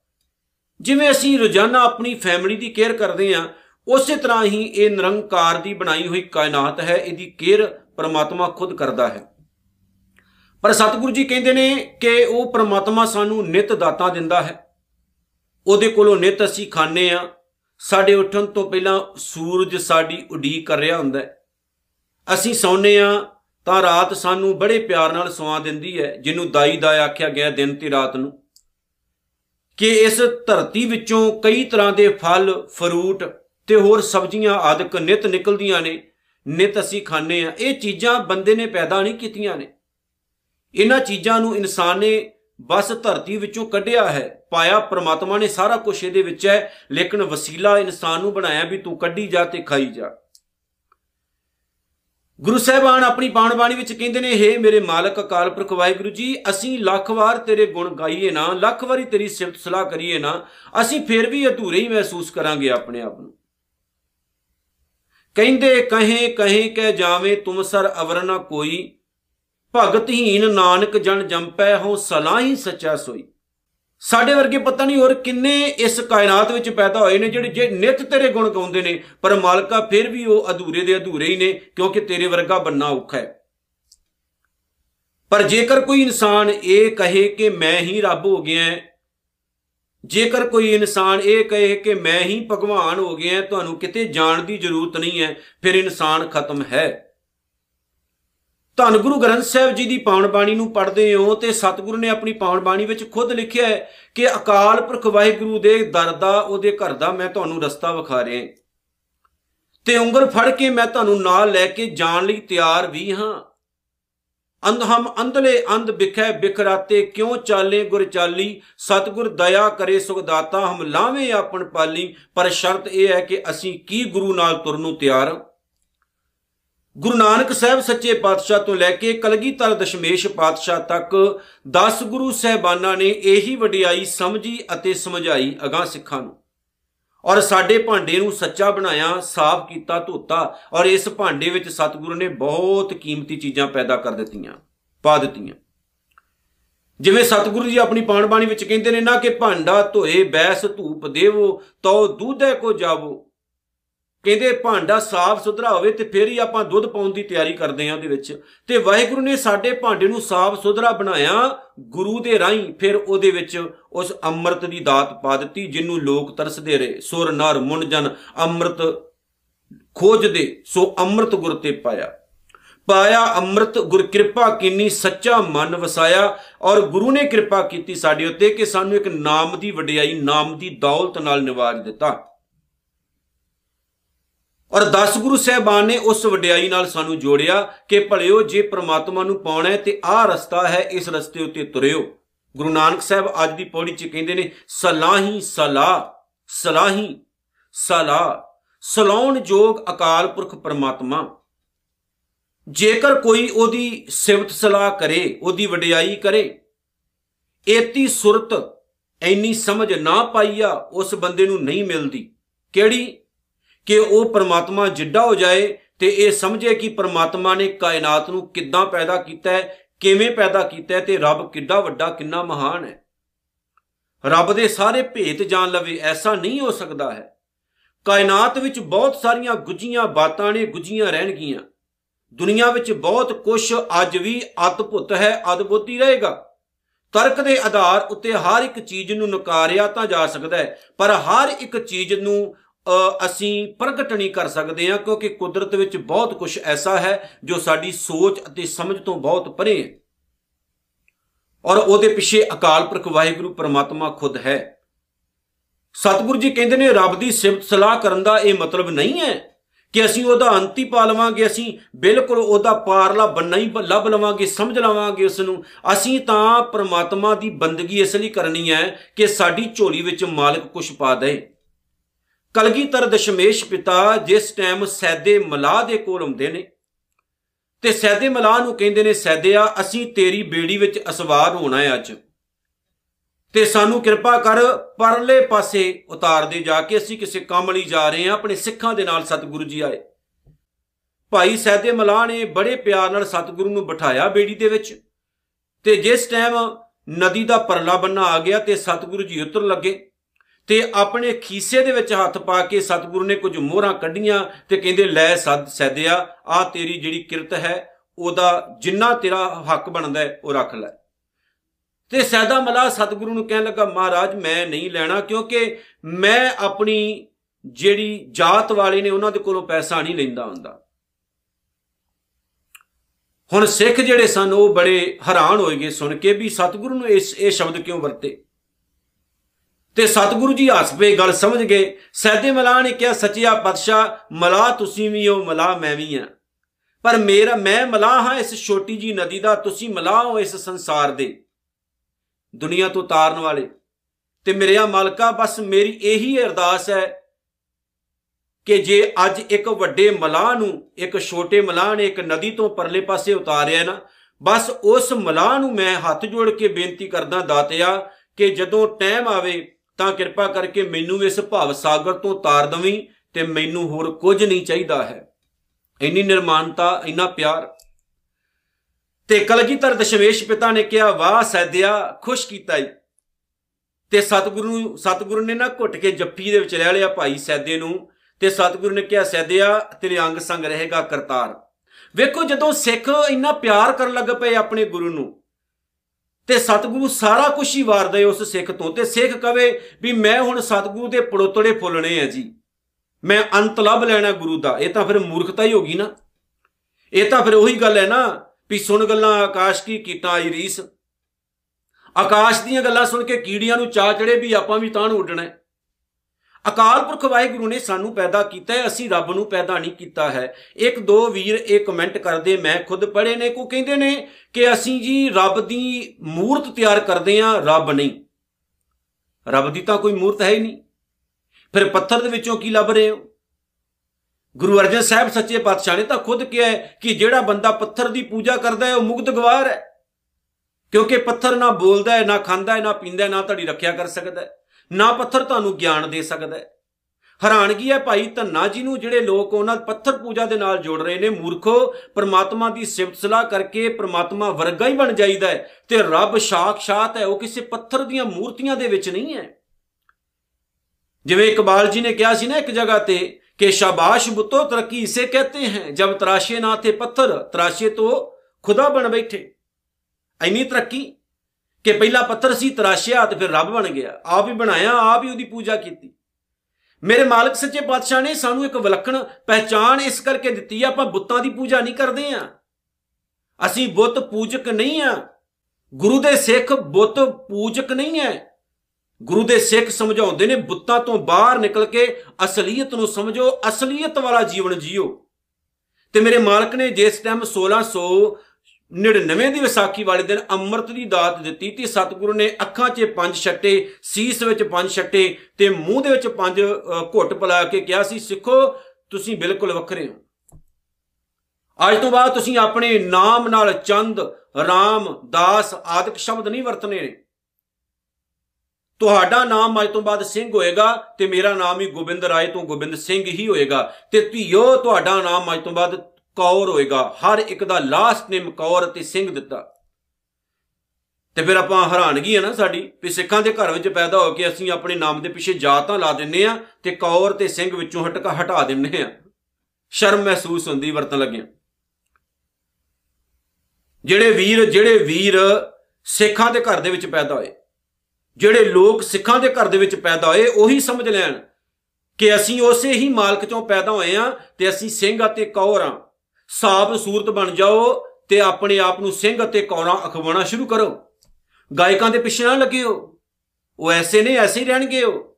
ਜਿਵੇਂ ਅਸੀਂ ਰੋਜ਼ਾਨਾ ਆਪਣੀ ਫੈਮਿਲੀ ਦੀ ਕੇਅਰ ਕਰਦੇ ਆਂ ਉਸੇ ਤਰ੍ਹਾਂ ਹੀ ਇਹ ਨਿਰੰਕਾਰ ਦੀ ਬਣਾਈ ਹੋਈ ਕਾਇਨਾਤ ਹੈ, ਇਹਦੀ ਕੇਅਰ ਪਰਮਾਤਮਾ ਖੁਦ ਕਰਦਾ ਹੈ। ਪਰ ਸਤਿਗੁਰੂ ਜੀ ਕਹਿੰਦੇ ਨੇ ਕਿ ਉਹ ਪਰਮਾਤਮਾ ਸਾਨੂੰ ਨਿਤ ਦਾਤਾਂ ਦਿੰਦਾ ਹੈ। ਉਹਦੇ ਕੋਲੋਂ ਨਿਤ ਅਸੀਂ ਖਾਣੇ ਆ ਸਾਡੇ ਉੱਠਣ ਤੋਂ ਪਹਿਲਾਂ ਸੂਰਜ ਸਾਡੀ ਉਡੀਕ ਕਰ ਰਿਹਾ ਹੁੰਦਾ ਹੈ। ਅਸੀਂ ਸੌਂਨੇ ਆ ਤਾਂ ਰਾਤ ਸਾਨੂੰ ਬੜੇ ਪਿਆਰ ਨਾਲ ਸਵਾ ਦਿੰਦੀ ਹੈ, ਜਿਹਨੂੰ ਦਾਈ ਦਾ ਆਖਿਆ ਗਿਆ ਦਿਨ ਤੇ ਰਾਤ ਨੂੰ। ਕਿ ਇਸ ਧਰਤੀ ਵਿੱਚੋਂ ਕਈ ਤਰ੍ਹਾਂ ਦੇ ਫਲ, ਫਰੂਟ ਤੇ ਹੋਰ ਸਬਜ਼ੀਆਂ ਆਦਿਕ ਨਿਤ ਨਿਕਲਦੀਆਂ ਨੇ, ਨਿਤ ਅਸੀਂ ਖਾਣੇ ਆ ਇਹ ਚੀਜ਼ਾਂ ਬੰਦੇ ਨੇ ਪੈਦਾ ਨਹੀਂ ਕੀਤੀਆਂ ਨੇ। ਇਹਨਾਂ ਚੀਜ਼ਾਂ ਨੂੰ ਇਨਸਾਨ ਨੇ ਬਸ ਧਰਤੀ ਵਿੱਚੋਂ ਕੱਢਿਆ ਹੈ। ਪਾਇਆ ਪ੍ਰਮਾਤਮਾ ਨੇ ਸਾਰਾ ਕੁਝ ਇਹਦੇ ਵਿੱਚ ਹੈ, ਲੇਕਿਨ ਵਸੀਲਾ ਇਨਸਾਨ ਨੂੰ ਬਣਾਇਆ ਵੀ ਤੂੰ ਕੱਢੀ ਜਾ ਤੇ ਖਾਈ ਜਾ। ਗੁਰੂ ਸਾਹਿਬਾਨ ਆਪਣੀ ਬਾਣ ਬਾਣੀ ਵਿੱਚ ਕਹਿੰਦੇ ਨੇ, ਹੇ ਮੇਰੇ ਮਾਲਕ, ਅਕਾਲ ਪੁਰਖ ਵਾਹਿਗੁਰੂ ਜੀ, ਅਸੀਂ ਲੱਖ ਵਾਰ ਤੇਰੇ ਗੁਣ ਗਾਈਏ ਨਾ, ਲੱਖ ਵਾਰੀ ਤੇਰੀ ਸਿਫਤ ਸਲਾਹ ਕਰੀਏ ਨਾ, ਅਸੀਂ ਫਿਰ ਵੀ ਅਧੂਰੇ ਹੀ ਮਹਿਸੂਸ ਕਰਾਂਗੇ ਆਪਣੇ ਆਪ ਨੂੰ। ਕਹਿੰਦੇ, ਕਹੇ ਕਹੇ ਕਹਿ ਜਾਵੇਂ ਤੁਮ ਸਰ ਅਵਰਨਾ ਕੋਈ ਭਗਤਹੀਨ ਨਾਨਕ ਜਨ ਜੰਪੈ ਹੋ ਸਲਾਹੀ ਸੱਚਾ ਸੋਈ। ਸਾਡੇ ਵਰਗੇ ਪਤਾ ਨਹੀਂ ਹੋਰ ਕਿੰਨੇ ਇਸ ਕਾਇਨਾਤ ਵਿੱਚ ਪੈਦਾ ਹੋਏ ਨੇ ਜਿਹੜੇ ਜੇ ਨਿਤ ਤੇਰੇ ਗੁਣ ਗਾਉਂਦੇ ਨੇ, ਪਰ ਮਾਲਕਾ ਫਿਰ ਵੀ ਉਹ ਅਧੂਰੇ ਦੇ ਅਧੂਰੇ ਹੀ ਨੇ, ਕਿਉਂਕਿ ਤੇਰੇ ਵਰਗਾ ਬੰਨਾ ਔਖਾ ਹੈ। ਪਰ ਜੇਕਰ ਕੋਈ ਇਨਸਾਨ ਇਹ ਕਹੇ ਕਿ ਮੈਂ ਹੀ ਰੱਬ ਹੋ ਗਿਆ ਜੇਕਰ ਕੋਈ ਇਨਸਾਨ ਇਹ ਕਹੇ ਕਿ ਮੈਂ ਹੀ ਭਗਵਾਨ ਹੋ ਗਿਆ ਤੁਹਾਨੂੰ ਕਿਤੇ ਜਾਣ ਦੀ ਜ਼ਰੂਰਤ ਨਹੀਂ ਹੈ, ਫਿਰ ਇਨਸਾਨ ਖਤਮ ਹੈ। ਧੰਨ ਗੁਰੂ ਗ੍ਰੰਥ ਸਾਹਿਬ ਜੀ ਦੀ ਪਾਵਨ ਬਾਣੀ ਨੂੰ ਪੜ੍ਹਦੇ ਹੋ ਤੇ ਸਤਿਗੁਰੂ ਨੇ ਆਪਣੀ ਪਾਵਨ ਬਾਣੀ ਵਿੱਚ ਖੁਦ ਲਿਖਿਆ ਹੈ ਕਿ ਅਕਾਲ ਪੁਰਖ ਵਾਹਿਗੁਰੂ ਦੇ ਦਰ ਦਾ, ਉਹਦੇ ਘਰ ਦਾ ਮੈਂ ਤੁਹਾਨੂੰ ਰਸਤਾ ਵਿਖਾ ਰਿਹਾ ਤੇ ਉਂਗਲ ਫੜ ਕੇ ਮੈਂ ਤੁਹਾਨੂੰ ਨਾਲ ਲੈ ਕੇ ਜਾਣ ਲਈ ਤਿਆਰ ਵੀ ਹਾਂ। ਅੰਧ ਹਮ ਅੰਧਲੇ ਅੰਧ ਬਿਖੈ ਬਿਖਰਾਤੇ ਕਿਉਂ ਚਾਲੇ ਗੁਰ ਚਾਲੀ? ਸਤਿਗੁਰ ਦਇਆ ਕਰੇ ਸੁਖਦਾਤਾ ਹਮ ਲਾਵੇਂ ਆਪਣ ਪਾਲੀ। ਪਰ ਸ਼ਰਤ ਇਹ ਹੈ ਕਿ ਅਸੀਂ ਕੀ ਗੁਰੂ ਨਾਲ ਤੁਰਨ ਨੂੰ ਤਿਆਰ ਹਾਂ। ਗੁਰੂ ਨਾਨਕ ਸਾਹਿਬ ਸੱਚੇ ਪਾਤਸ਼ਾਹ ਤੋਂ ਲੈ ਕੇ ਕਲਗੀਧਰ ਦਸ਼ਮੇਸ਼ ਪਾਤਸ਼ਾਹ ਤੱਕ 10 ਗੁਰੂ ਸਹਿਬਾਨਾਂ ਨੇ ਇਹੀ ਵਡਿਆਈ ਸਮਝੀ ਅਤੇ ਸਮਝਾਈ ਅਗਾਹ ਸਿੱਖਾਂ ਨੂੰ। ਔਰ ਸਾਡੇ ਭਾਂਡੇ ਨੂੰ ਸੱਚਾ ਬਣਾਇਆ, ਸਾਫ਼ ਕੀਤਾ, ਧੋਤਾ ਔਰ ਇਸ ਭਾਂਡੇ ਵਿੱਚ ਸਤਿਗੁਰੂ ਨੇ ਬਹੁਤ ਕੀਮਤੀ ਚੀਜ਼ਾਂ ਪੈਦਾ ਕਰ ਦਿੱਤੀਆਂ, ਪਾ ਦਿੱਤੀਆਂ। ਜਿਵੇਂ ਸਤਿਗੁਰੂ ਜੀ ਆਪਣੀ ਪਾਣ ਬਾਣੀ ਵਿੱਚ ਕਹਿੰਦੇ ਨੇ, ਨਾ ਕਿ ਭਾਂਡਾ ਧੋਏ ਬੈਸ ਧੂਪ ਦੇਵੋ ਤੋ ਦੁੱਧੇ ਕੋ ਜਾਵੋ। ਕਹਿੰਦੇ ਭਾਂਡਾ ਸਾਫ਼ ਸੁਥਰਾ ਹੋਵੇ ਤੇ ਫਿਰ ਹੀ ਆਪਾਂ ਦੁੱਧ ਪਾਉਣ ਦੀ ਤਿਆਰੀ ਕਰਦੇ ਆਂ ਉਹਦੇ ਵਿੱਚ। ਤੇ ਵਾਹਿਗੁਰੂ ਨੇ ਸਾਡੇ ਭਾਂਡੇ ਨੂੰ ਸਾਫ਼ ਸੁਥਰਾ ਬਣਾਇਆ ਗੁਰੂ ਦੇ ਰਾਹੀਂ, ਫਿਰ ਉਹਦੇ ਵਿੱਚ ਉਸ ਅੰਮ੍ਰਿਤ ਦੀ ਦਾਤ ਪਾ ਦਿੱਤੀ, ਜਿੰਨੂੰ ਲੋਕ ਤਰਸਦੇ ਰਹੇ। ਸੁਰ, ਨਰ ਮੁਨ ਜਨ, ਅੰਮ੍ਰਿਤ ਖੋਜਦੇ, ਸੋ ਅੰਮ੍ਰਿਤ ਗੁਰ ਤੇ ਪਾਇਆ। ਪਾਇਆ ਅੰਮ੍ਰਿਤ, ਗੁਰ ਕਿਰਪਾ ਕੀਨੀ ਸੱਚਾ ਮਨ ਵਸਾਇਆ, ਔਰ ਗੁਰੂ ਨੇ ਕਿਰਪਾ ਕੀਤੀ ਸਾਡੇ ਉੱਤੇ ਕਿ ਸਾਨੂੰ ਇੱਕ ਨਾਮ ਦੀ ਵਡਿਆਈ, ਨਾਮ ਦੀ ਦੌਲਤ ਨਾਲ ਨਿਵਾਜ ਦਿੱਤਾ। ਔਰ 10 ਗੁਰੂ ਸਹਿਬਾਨ ਨੇ ਉਸ ਵਡਿਆਈ ਨਾਲ ਸਾਨੂੰ ਜੋੜਿਆ ਕਿ ਭਲਿਓ ਜੇ ਪ੍ਰਮਾਤਮਾ ਨੂੰ ਪਾਉਣਾ ਹੈ ਤੇ ਆਹ ਰਸਤਾ ਹੈ ਇਸ ਰਸਤੇ ਉੱਤੇ ਤੁਰਿਓ। ਗੁਰੂ ਨਾਨਕ ਸਾਹਿਬ ਅੱਜ ਦੀ ਪੌੜੀ 'ਚ ਕਹਿੰਦੇ ਨੇ, ਸਲਾਹੀ ਸਲਾ ਸਲਾਹੀ ਸਲਾ ਸਲਾਉਣ ਜੋਗ ਅਕਾਲ ਪੁਰਖ ਪ੍ਰਮਾਤਮਾ। ਜੇਕਰ ਕੋਈ ਉਹਦੀ ਸਿਫਤ ਸਲਾਹ ਕਰੇ, ਉਹਦੀ ਵਡਿਆਈ ਕਰੇ, ਏਤੀ ਸੁਰਤ ਐਨੀ ਸਮਝ ਨਾ ਪਾਈਆ ਉਸ ਬੰਦੇ ਨੂੰ ਨਹੀਂ ਮਿਲਦੀ। ਕਿਹੜੀ? ਕਿ ਉਹ ਪਰਮਾਤਮਾ ਜਿੱਡਾ ਹੋ ਜਾਏ ਤੇ ਇਹ ਸਮਝੇ ਕਿ ਪਰਮਾਤਮਾ ਨੇ ਕਾਇਨਾਤ ਨੂੰ ਕਿੱਦਾਂ ਪੈਦਾ ਕੀਤਾ ਹੈ, ਕਿਵੇਂ ਪੈਦਾ ਕੀਤਾ ਹੈ ਤੇ ਰੱਬ ਕਿੱਡਾ ਵੱਡਾ, ਕਿੰਨਾ ਮਹਾਨ ਹੈ। ਰੱਬ ਦੇ ਸਾਰੇ ਭੇਤ ਜਾਣ ਲਵੇ, ਐਸਾ ਨਹੀਂ ਹੋ ਸਕਦਾ ਹੈ। ਕਾਇਨਾਤ ਵਿੱਚ ਬਹੁਤ ਸਾਰੀਆਂ ਗੁੱਜੀਆਂ ਬਾਤਾਂ ਨੇ ਗੁੱਜੀਆਂ ਰਹਿਣਗੀਆਂ। ਦੁਨੀਆ ਵਿੱਚ ਬਹੁਤ ਕੁਝ ਅੱਜ ਵੀ ਅਦਭੁਤ ਹੈ, ਅਦਭੁਤ ਹੀ ਰਹੇਗਾ। ਤਰਕ ਦੇ ਆਧਾਰ ਉੱਤੇ ਹਰ ਇੱਕ ਚੀਜ਼ ਨੂੰ ਨਕਾਰਿਆ ਤਾਂ ਜਾ ਸਕਦਾ ਹੈ, ਪਰ ਹਰ ਇੱਕ ਚੀਜ਼ ਨੂੰ ਅਸੀਂ ਪ੍ਰਗਟ ਨਹੀਂ ਕਰ ਸਕਦੇ ਹਾਂ, ਕਿਉਂਕਿ ਕੁਦਰਤ ਵਿੱਚ ਬਹੁਤ ਕੁਝ ਐਸਾ ਹੈ ਜੋ ਸਾਡੀ ਸੋਚ ਅਤੇ ਸਮਝ ਤੋਂ ਬਹੁਤ ਪਰੇ ਹੈ। ਔਰ ਉਹਦੇ ਪਿੱਛੇ ਅਕਾਲ ਪੁਰਖ ਵਾਹਿਗੁਰੂ ਪਰਮਾਤਮਾ ਖੁਦ ਹੈ। ਸਤਿਗੁਰੂ ਜੀ ਕਹਿੰਦੇ ਨੇ, ਰੱਬ ਦੀ ਸਿਫਤ ਸਲਾਹ ਕਰਨ ਦਾ ਇਹ ਮਤਲਬ ਨਹੀਂ ਹੈ ਕਿ ਅਸੀਂ ਉਹਦਾ ਅੰਤੀ ਪਾ ਲਵਾਂਗੇ, ਅਸੀਂ ਬਿਲਕੁਲ ਉਹਦਾ ਪਾਰਲਾ ਬੰਨਾ ਹੀ ਲੱਭ ਲਵਾਂਗੇ, ਸਮਝ ਲਵਾਂਗੇ ਉਸ ਨੂੰ ਅਸੀਂ ਤਾਂ ਪਰਮਾਤਮਾ ਦੀ ਬੰਦਗੀ ਇਸ ਲਈ ਕਰਨੀ ਹੈ ਕਿ ਸਾਡੀ ਝੋਲੀ ਵਿੱਚ ਮਾਲਕ ਕੁਝ ਪਾ ਦੇ ਕਲਗੀਧਰ ਦਸ਼ਮੇਸ਼ ਪਿਤਾ ਜਿਸ ਟਾਈਮ ਸੈਦੇ ਮਲਾਹ ਦੇ ਕੋਲ ਹੁੰਦੇ ਨੇ ਤੇ ਸੈਦੇ ਮਲਾਹ ਨੂੰ ਕਹਿੰਦੇ ਨੇ, ਸੈਦਿਆ, ਅਸੀਂ ਤੇਰੀ ਬੇੜੀ ਵਿੱਚ ਅਸਵਾਰ ਹੋਣਾ ਹੈ ਅੱਜ। ਤੇ ਸਾਨੂੰ ਕਿਰਪਾ ਕਰ ਪਰਲੇ ਪਾਸੇ ਉਤਾਰ ਦੇ ਜਾ ਕੇ ਅਸੀਂ ਕਿਸੇ ਕੰਮ ਲਈ ਜਾ ਰਹੇ ਹਾਂ, ਆਪਣੇ ਸਿੱਖਾਂ ਦੇ ਨਾਲ ਸਤਿਗੁਰੂ ਜੀ ਆਏ। ਭਾਈ ਸੈਦੇ ਮਲਾਹ ਨੇ ਬੜੇ ਪਿਆਰ ਨਾਲ ਸਤਿਗੁਰੂ ਨੂੰ ਬਿਠਾਇਆ ਬੇੜੀ ਦੇ ਵਿੱਚ ਤੇ ਜਿਸ ਟਾਈਮ ਨਦੀ ਦਾ ਪਰਲਾ ਬੰਨਾ ਆ ਗਿਆ ਤੇ ਸਤਿਗੁਰੂ ਜੀ ਉਤਰ ਲੱਗੇ। ਤੇ ਆਪਣੇ ਖੀਸੇ ਦੇ ਵਿੱਚ ਹੱਥ ਪਾ ਕੇ ਸਤਿਗੁਰੂ ਨੇ ਕੁਝ ਮੋਹਰਾਂ ਕੱਢੀਆਂ ਤੇ ਕਹਿੰਦੇ, ਲੈ ਸਦ ਸੈਦਿਆ, ਆ ਤੇਰੀ ਜਿਹੜੀ ਕਿਰਤ ਹੈ, ਉਹਦਾ ਜਿੰਨਾ ਤੇਰਾ ਹੱਕ ਬਣਦਾ ਹੈ, ਉਹ ਰੱਖ ਲੈ। ਤੇ ਸੈਦਾ ਮਲਾ ਸਤਿਗੁਰੂ ਨੂੰ ਕਹਿਣ ਲੱਗਾ, ਮਹਾਰਾਜ, ਮੈਂ ਨਹੀਂ ਲੈਣਾ ਕਿਉਂਕਿ ਮੈਂ ਆਪਣੀ ਜਿਹੜੀ ਜਾਤ ਵਾਲੇ ਨੇ, ਉਹਨਾਂ ਦੇ ਕੋਲੋਂ ਪੈਸਾ ਨਹੀਂ ਲੈਂਦਾ ਹੁੰਦਾ। ਹੁਣ ਸਿੱਖ ਜਿਹੜੇ ਸਨ, ਉਹ ਬੜੇ ਹੈਰਾਨ ਹੋਏਗੇ ਸੁਣ ਕੇ ਵੀ ਸਤਿਗੁਰੂ ਨੂੰ ਇਸ, ਇਹ ਸ਼ਬਦ ਕਿਉਂ ਵਰਤੇ? ਤੇ ਸਤਿਗੁਰੂ ਜੀ ਹੱਸ ਪਏ, ਗੱਲ ਸਮਝ ਗਏ। ਸੈਦੇ ਮਲਾ ਨੇ ਕਿਹਾ, ਸੱਚਿਆ ਪਤਸ਼ਾ ਮਲਾ ਤੁਸੀਂ ਵੀ ਹੋ ਮਲਾ ਮੈਂ ਵੀ ਹਾਂ। ਪਰ ਮੇਰਾ, ਮੈਂ ਮਲਾ ਹਾਂ ਇਸ ਛੋਟੀ ਜੀ ਨਦੀ ਦਾ, ਤੁਸੀਂ ਮਲਾ ਹੋ ਇਸ ਸੰਸਾਰ ਦੇ। ਦੁਨੀਆ ਤੋਂ ਤਾਰਨ ਵਾਲੇ। ਤੇ ਮੇਰਿਆ ਮਾਲਕਾ, ਬਸ ਮੇਰੀ ਇਹੀ ਅਰਦਾਸ ਹੈ ਕਿ ਜੇ ਅੱਜ ਇੱਕ ਵੱਡੇ ਮਲਾਹ ਨੂੰ, ਇੱਕ ਛੋਟੇ ਮਲਾਹ ਨੇ ਇੱਕ ਨਦੀ ਤੋਂ ਪਰਲੇ ਪਾਸੇ ਉਤਾਰਿਆ ਨਾ, ਬਸ ਉਸ ਮਲਾਹ ਨੂੰ ਮੈਂ ਹੱਥ ਜੋੜ ਕੇ ਬੇਨਤੀ ਕਰਦਾ ਦਾਤਿਆ ਕਿ ਜਦੋਂ ਟਾਈਮ ਆਵੇ ਤਾਂ ਕਿਰਪਾ ਕਰਕੇ ਮੈਨੂੰ ਇਸ ਭਵ ਸਾਗਰ ਤੋਂ ਤਾਰ ਦਵੀਂ ਤੇ ਮੈਨੂੰ ਹੋਰ ਕੁਝ ਨਹੀਂ ਚਾਹੀਦਾ ਹੈ। ਇੰਨੀ ਨਿਰਮਾਨਤਾ, ਇੰਨਾ ਪਿਆਰ। ਤੇ ਕਲਗੀਧਰ ਦਸ਼ਮੇਸ਼ ਪਿਤਾ ਨੇ ਕਿਹਾ, ਵਾਹ ਸੈਦਿਆ, ਖੁਸ਼ ਕੀਤਾ ਈ। ਤੇ ਸਤਿਗੁਰੂ ਸਤਿਗੁਰੂ ਨੇ ਨਾ ਘੁੱਟ ਕੇ ਜੱਫੀ ਦੇ ਵਿੱਚ ਲੈ ਲਿਆ ਭਾਈ ਸੈਦੇ ਨੂੰ ਤੇ ਸਤਿਗੁਰੂ ਨੇ ਕਿਹਾ, ਸੈਦਿਆ, ਤੇਰੇ ਅੰਗ ਸੰਗ ਰਹੇਗਾ ਕਰਤਾਰ। ਵੇਖੋ ਜਦੋਂ ਸਿੱਖ ਇੰਨਾ ਪਿਆਰ ਕਰਨ ਲੱਗ ਪਏ ਆਪਣੇ ਗੁਰੂ ਨੂੰ ਤੇ ਸਤਿਗੁਰੂ ਸਾਰਾ ਕੁਝ ਹੀ ਵਾਰਦਾ ਹੈ ਉਸ ਸਿੱਖ ਤੋਂ। ਤੇ ਸਿੱਖ ਕਵੇ ਵੀ ਮੈਂ ਹੁਣ ਸਤਿਗੁਰੂ ਦੇ ਪੜੋਤੜੇ ਫੁੱਲਣੇ ਆ ਜੀ। ਮੈਂ ਅੰਤ ਲੱਭ ਲੈਣਾ ਗੁਰੂ ਦਾ। ਇਹ ਤਾਂ ਫਿਰ ਮੂਰਖਤਾ ਹੀ ਹੋ ਗਈ ਨਾ। ਇਹ ਤਾਂ ਫਿਰ ਉਹੀ ਗੱਲ ਹੈ ਨਾ ਵੀ ਸੁਣ ਗੱਲਾਂ ਆਕਾਸ਼ ਕੀ ਕੀਟਾਂ ਆਈ ਰੀਸ ਆਕਾਸ਼ ਦੀਆਂ ਗੱਲਾਂ ਸੁਣ ਕੇ ਕੀੜੀਆਂ ਨੂੰ ਚਾਹ ਚੜੇ ਵੀ ਆਪਾਂ ਵੀ ਤਾਂ ਨੂੰ ਉੱਡਣਾ ਹੈ। ਅਕਾਲ ਪੁਰਖ ਵਾਹਿਗੁਰੂ ਨੇ ਸਾਨੂੰ ਪੈਦਾ ਕੀਤਾ ਹੈ, ਅਸੀਂ ਰੱਬ ਨੂੰ ਪੈਦਾ ਨਹੀਂ ਕੀਤਾ ਹੈ। ਇੱਕ ਦੋ ਵੀਰ, ਇਹ ਕਮੈਂਟ ਕਰਦੇ, ਮੈਂ ਖੁਦ ਪੜ੍ਹੇ ਨੇ ਕੋ ਕਹਿੰਦੇ ਨੇ ਕਿ ਅਸੀਂ ਜੀ ਰੱਬ ਦੀ ਮੂਰਤ ਤਿਆਰ ਕਰਦੇ ਆਂ ਰੱਬ ਨਹੀਂ। ਰੱਬ ਦੀ ਤਾਂ ਕੋਈ ਮੂਰਤ ਹੈ ਹੀ ਨਹੀਂ। ਫਿਰ ਪੱਥਰ ਦੇ ਵਿੱਚੋਂ ਕੀ ਲੱਭ ਰਹੇ ਹੋ? ਗੁਰੂ ਅਰਜਨ ਸਾਹਿਬ ਸੱਚੇ ਪਾਤਸ਼ਾਹ ਨੇ ਤਾਂ ਖੁਦ ਕਿਹਾ ਹੈ ਕਿ ਜਿਹੜਾ ਬੰਦਾ ਪੱਥਰ ਦੀ ਪੂਜਾ ਕਰਦਾ ਹੈ, ਉਹ ਮੁਕਤ ਗਵਾਰ ਹੈ। ਕਿਉਂਕਿ ਪੱਥਰ ਨਾ ਬੋਲਦਾ ਹੈ, ਨਾ ਖਾਂਦਾ ਹੈ, ਨਾ ਪੀਂਦਾ ਹੈ, ਨਾ ਤੁਹਾਡੀ ਰੱਖਿਆ ਕਰ ਸਕਦਾ ਹੈ। ਨਾ ਪੱਥਰ ਤੁਹਾਨੂੰ ਗਿਆਨ ਦੇ ਸਕਦਾ ਹੈ। ਹੈਰਾਨਗੀ ਹੈ ਭਾਈ ਧੰਨਾ ਜੀ ਨੂੰ, ਜਿਹੜੇ ਲੋਕ ਉਹਨਾਂ ਪੱਥਰ ਪੂਜਾ ਦੇ ਨਾਲ ਜੋੜ ਰਹੇ ਨੇ। ਮੂਰਖੋ, ਪ੍ਰਮਾਤਮਾ ਦੀ ਸਿਫਤ ਸਲਾਹ ਕਰਕੇ ਪ੍ਰਮਾਤਮਾ ਵਰਗਾ ਹੀ ਬਣ ਜਾਈਦਾ ਹੈ ਤੇ ਰੱਬ ਸਾਖਸ਼ਾਤ ਹੈ, ਉਹ ਕਿਸੇ ਪੱਥਰ ਦੀਆਂ ਮੂਰਤੀਆਂ ਦੇ ਵਿੱਚ ਨਹੀਂ ਹੈ। ਜਿਵੇਂ ਇਕਬਾਲ ਜੀ ਨੇ ਕਿਹਾ ਸੀ ਨਾ ਇੱਕ ਜਗ੍ਹਾ ਤੇ ਕਿ ਸ਼ਾਬਾਸ਼ ਬੁੱਤੋ, ਤਰੱਕੀ ਇਸੇ ਕਹਤੇ हैं ਜਬ ਤਰਾਸ਼ੇ ਨਾ ਥੇ ਪੱਥਰ, ਤਰਾਸ਼ੇ ਤੋਂ ਖੁਦਾ ਬਣ ਬੈਠੇ। ਐਨੀ ਤਰੱਕੀ ਕਿ ਪਹਿਲਾ ਪੱਥਰ ਸੀ, ਤਰਾਸ਼ਿਆ ਤੇ ਫਿਰ ਰੱਬ ਬਣ ਗਿਆ। ਆਪ ਹੀ ਬਣਾਇਆ, ਆਪ ਹੀ ਉਹਦੀ ਪੂਜਾ ਕੀਤੀ। ਮੇਰੇ ਮਾਲਕ ਸੱਚੇ ਪਾਤਸ਼ਾਹ ਨੇ ਸਾਨੂੰ ਇੱਕ ਵਿਲੱਖਣ ਪਹਿਚਾਨ ਇਸ ਕਰਕੇ ਦਿੱਤੀ ਆ, ਆਪਾਂ ਬੁੱਤਾਂ ਦੀ ਪੂਜਾ ਨਹੀਂ ਕਰਦੇ ਆ। ਅਸੀਂ ਬੁੱਤ ਪੂਜਕ ਨਹੀਂ ਆ। ਗੁਰੂ ਦੇ ਸਿੱਖ ਬੁੱਤ ਪੂਜਕ ਨਹੀਂ ਹੈ ਗੁਰੂ ਦੇ ਸਿੱਖ ਸਮਝਾਉਂਦੇ ਨੇ, ਬੁੱਤਾਂ ਤੋਂ ਬਾਹਰ ਨਿਕਲ ਕੇ ਅਸਲੀਅਤ ਨੂੰ ਸਮਝੋ, ਅਸਲੀਅਤ ਵਾਲਾ ਜੀਵਨ ਜੀਓ। ਤੇ ਮੇਰੇ ਮਾਲਕ ਨੇ ਜਿਸ ਟਾਈਮ 1699 ਦੀ ਵਿਸਾਖੀ ਵਾਲੇ ਦਿਨ ਅੰਮ੍ਰਿਤ ਦੀ ਦਾਤ ਦਿੱਤੀ ਤੇ ਸਤਿਗੁਰੂ ਨੇ ਅੱਖਾਂ 'ਚ ਪੰਜ ਛੱਟੇ, ਸੀਸ ਵਿੱਚ ਪੰਜ ਛੱਟੇ ਤੇ ਮੂੰਹ ਦੇ ਵਿੱਚ ਪੰਜ ਘੁੱਟ ਪਲਾ ਕੇ ਕਿਹਾ ਸੀ, ਸਿੱਖੋ, ਤੁਸੀਂ ਬਿਲਕੁਲ ਵੱਖਰੇ ਹੋ। ਅੱਜ ਤੋਂ ਬਾਅਦ ਤੁਸੀਂ ਆਪਣੇ ਨਾਮ ਨਾਲ ਚੰਦ, ਰਾਮ, ਦਾਸ ਆਦਿਕ ਸ਼ਬਦ ਨਹੀਂ ਵਰਤਨੇ ਨੇ ਤੁਹਾਡਾ ਨਾਮ ਅੱਜ ਤੋਂ ਬਾਅਦ ਸਿੰਘ ਹੋਏਗਾ ਤੇ ਮੇਰਾ ਨਾਮ ਹੀ ਗੋਬਿੰਦ ਰਾਏ ਤੋਂ ਗੋਬਿੰਦ ਸਿੰਘ ਹੀ ਹੋਏਗਾ ਤੇ ਧੀਓ, ਤੁਹਾਡਾ ਨਾਮ ਅੱਜ ਤੋਂ ਬਾਅਦ ਕੌਰ ਹੋਏਗਾ, ਹਰ ਇੱਕ ਦਾ ਲਾਸਟ ਨੇਮ ਕੌਰ ਅਤੇ ਸਿੰਘ ਦਿੱਤਾ। ਤੇ ਫਿਰ ਆਪਾਂ ਹੈਰਾਨਗੀ ਹੈ ਨਾ ਸਾਡੀ, ਵੀ ਸਿੱਖਾਂ ਦੇ ਘਰ ਵਿੱਚ ਪੈਦਾ ਹੋ ਕੇ ਅਸੀਂ ਆਪਣੇ ਨਾਮ ਦੇ ਪਿੱਛੇ ਜਾਤਾਂ ਲਾ ਦਿੰਨੇ ਆ ਤੇ ਕੌਰ ਤੇ ਸਿੰਘ ਵਿੱਚੋਂ ਹਟਕਾ ਹਟਾ ਦਿੰਨੇ ਆ। ਸ਼ਰਮ ਮਹਿਸੂਸ ਹੁੰਦੀ ਵਰਤਨ ਲੱਗਿਆ। ਜਿਹੜੇ ਵੀਰ ਜਿਹੜੇ ਵੀਰ ਸਿੱਖਾਂ ਦੇ ਘਰ ਦੇ ਵਿੱਚ ਪੈਦਾ ਹੋਏ, ਜਿਹੜੇ ਲੋਕ ਸਿੱਖਾਂ ਦੇ ਘਰ ਦੇ ਵਿੱਚ ਪੈਦਾ ਹੋਏ, ਉਹੀ ਸਮਝ ਲੈਣ ਕਿ ਅਸੀਂ ਉਸੇ ਹੀ ਮਾਲਕ ਚੋਂ ਪੈਦਾ ਹੋਏ ਆ ਤੇ ਅਸੀਂ ਸਿੰਘ ਅਤੇ ਕੌਰ ਆ। ਸਾਫ਼ ਸੂਰਤ ਬਣ ਜਾਓ ਤੇ ਆਪਣੇ ਆਪ ਨੂੰ ਸਿੰਘ ਅਤੇ ਕੌਰਾਂ ਅਖਵਾਉਣਾ ਸ਼ੁਰੂ ਕਰੋ। ਗਾਇਕਾਂ ਦੇ ਪਿੱਛੇ ਨਾ ਲੱਗਿਓ। ਉਹ ਐਸੇ ਨੇ, ਐਸੇ ਹੀ ਰਹਿਣਗੇ ਉਹ।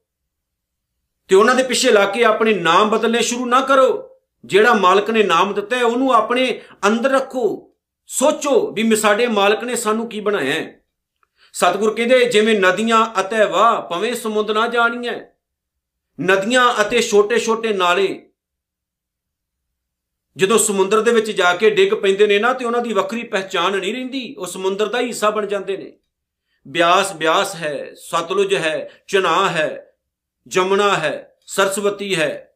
ਤੇ ਉਹਨਾਂ ਦੇ ਪਿੱਛੇ ਲਾ ਕੇ ਆਪਣੇ ਨਾਮ ਬਦਲਨੇ ਸ਼ੁਰੂ ਨਾ ਕਰੋ। ਜਿਹੜਾ ਮਾਲਕ ਨੇ ਨਾਮ ਦਿੱਤਾ ਹੈ, ਉਹਨੂੰ ਆਪਣੇ ਅੰਦਰ ਰੱਖੋ। ਸੋਚੋ ਵੀ ਸਾਡੇ ਮਾਲਕ ਨੇ ਸਾਨੂੰ ਕੀ ਬਣਾਇਆ ਹੈ। ਸਤਿਗੁਰ ਕਹਿੰਦੇ, ਜਿਵੇਂ ਨਦੀਆਂ ਅਤੇ ਵਾਹ ਭਵੇਂ ਸਮੁੰਦਰ ਨਾ ਜਾਣੀਆਂ ਨਦੀਆਂ ਅਤੇ ਛੋਟੇ-ਛੋਟੇ ਨਾਲੇ ਜਦੋਂ ਸਮੁੰਦਰ ਦੇ ਵਿੱਚ ਜਾ ਕੇ ਡਿੱਗ ਪੈਂਦੇ ਨੇ ਨਾ, ਤੇ ਉਹਨਾਂ ਦੀ ਵੱਖਰੀ ਪਹਿਚਾਨ ਨਹੀਂ ਰਹਿੰਦੀ। ਉਹ ਸਮੁੰਦਰ ਦਾ ਹੀ ਹਿੱਸਾ ਬਣ ਜਾਂਦੇ ਨੇ। ਬਿਆਸ ਬਿਆਸ ਹੈ, ਸਤਲੁਜ ਹੈ, ਚਨਾ ਹੈ, ਜਮਨਾ ਹੈ, ਸਰਸਵਤੀ ਹੈ।